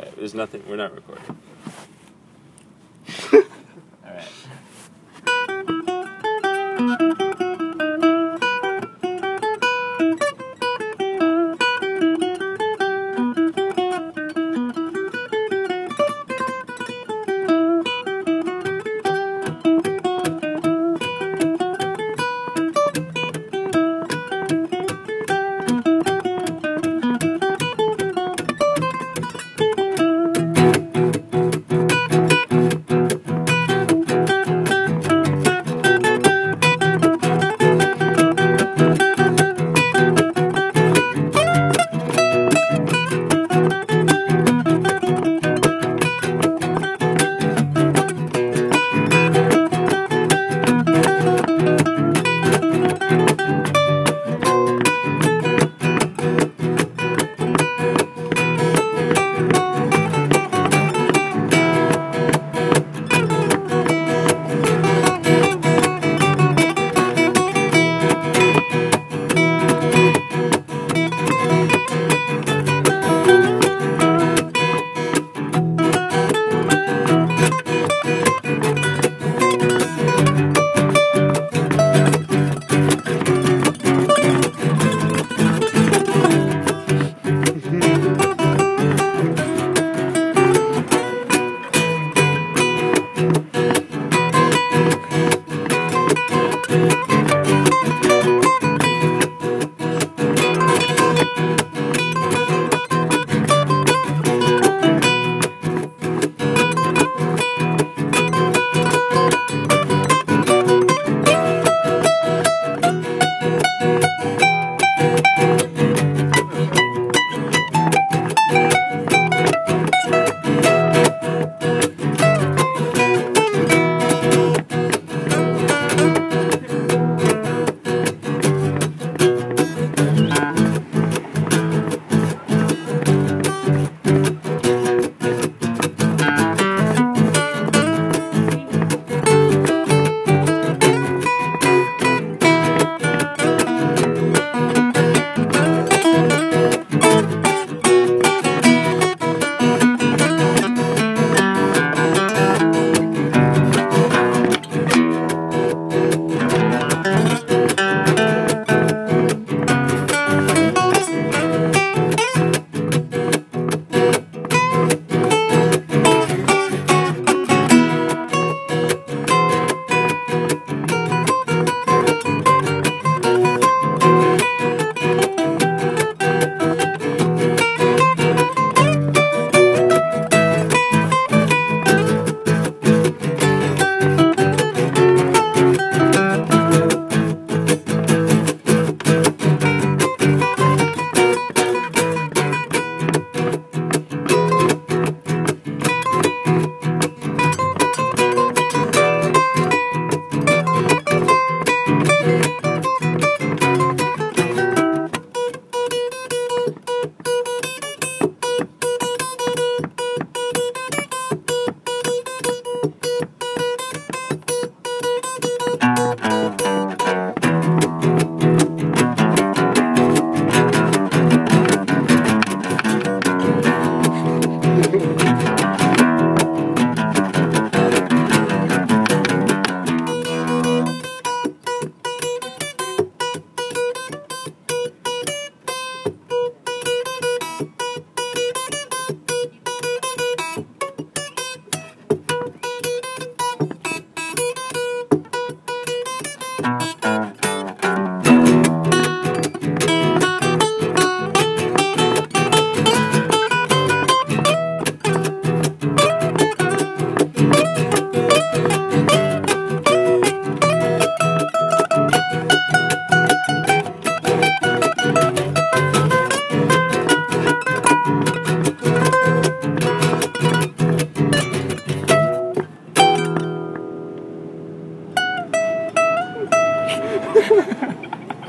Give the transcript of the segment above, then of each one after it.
Alright, there's nothing. We're not recording. All right.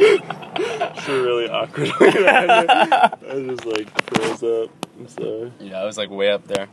It's really awkward. I just like froze up. I'm sorry. Yeah, I was like way up there.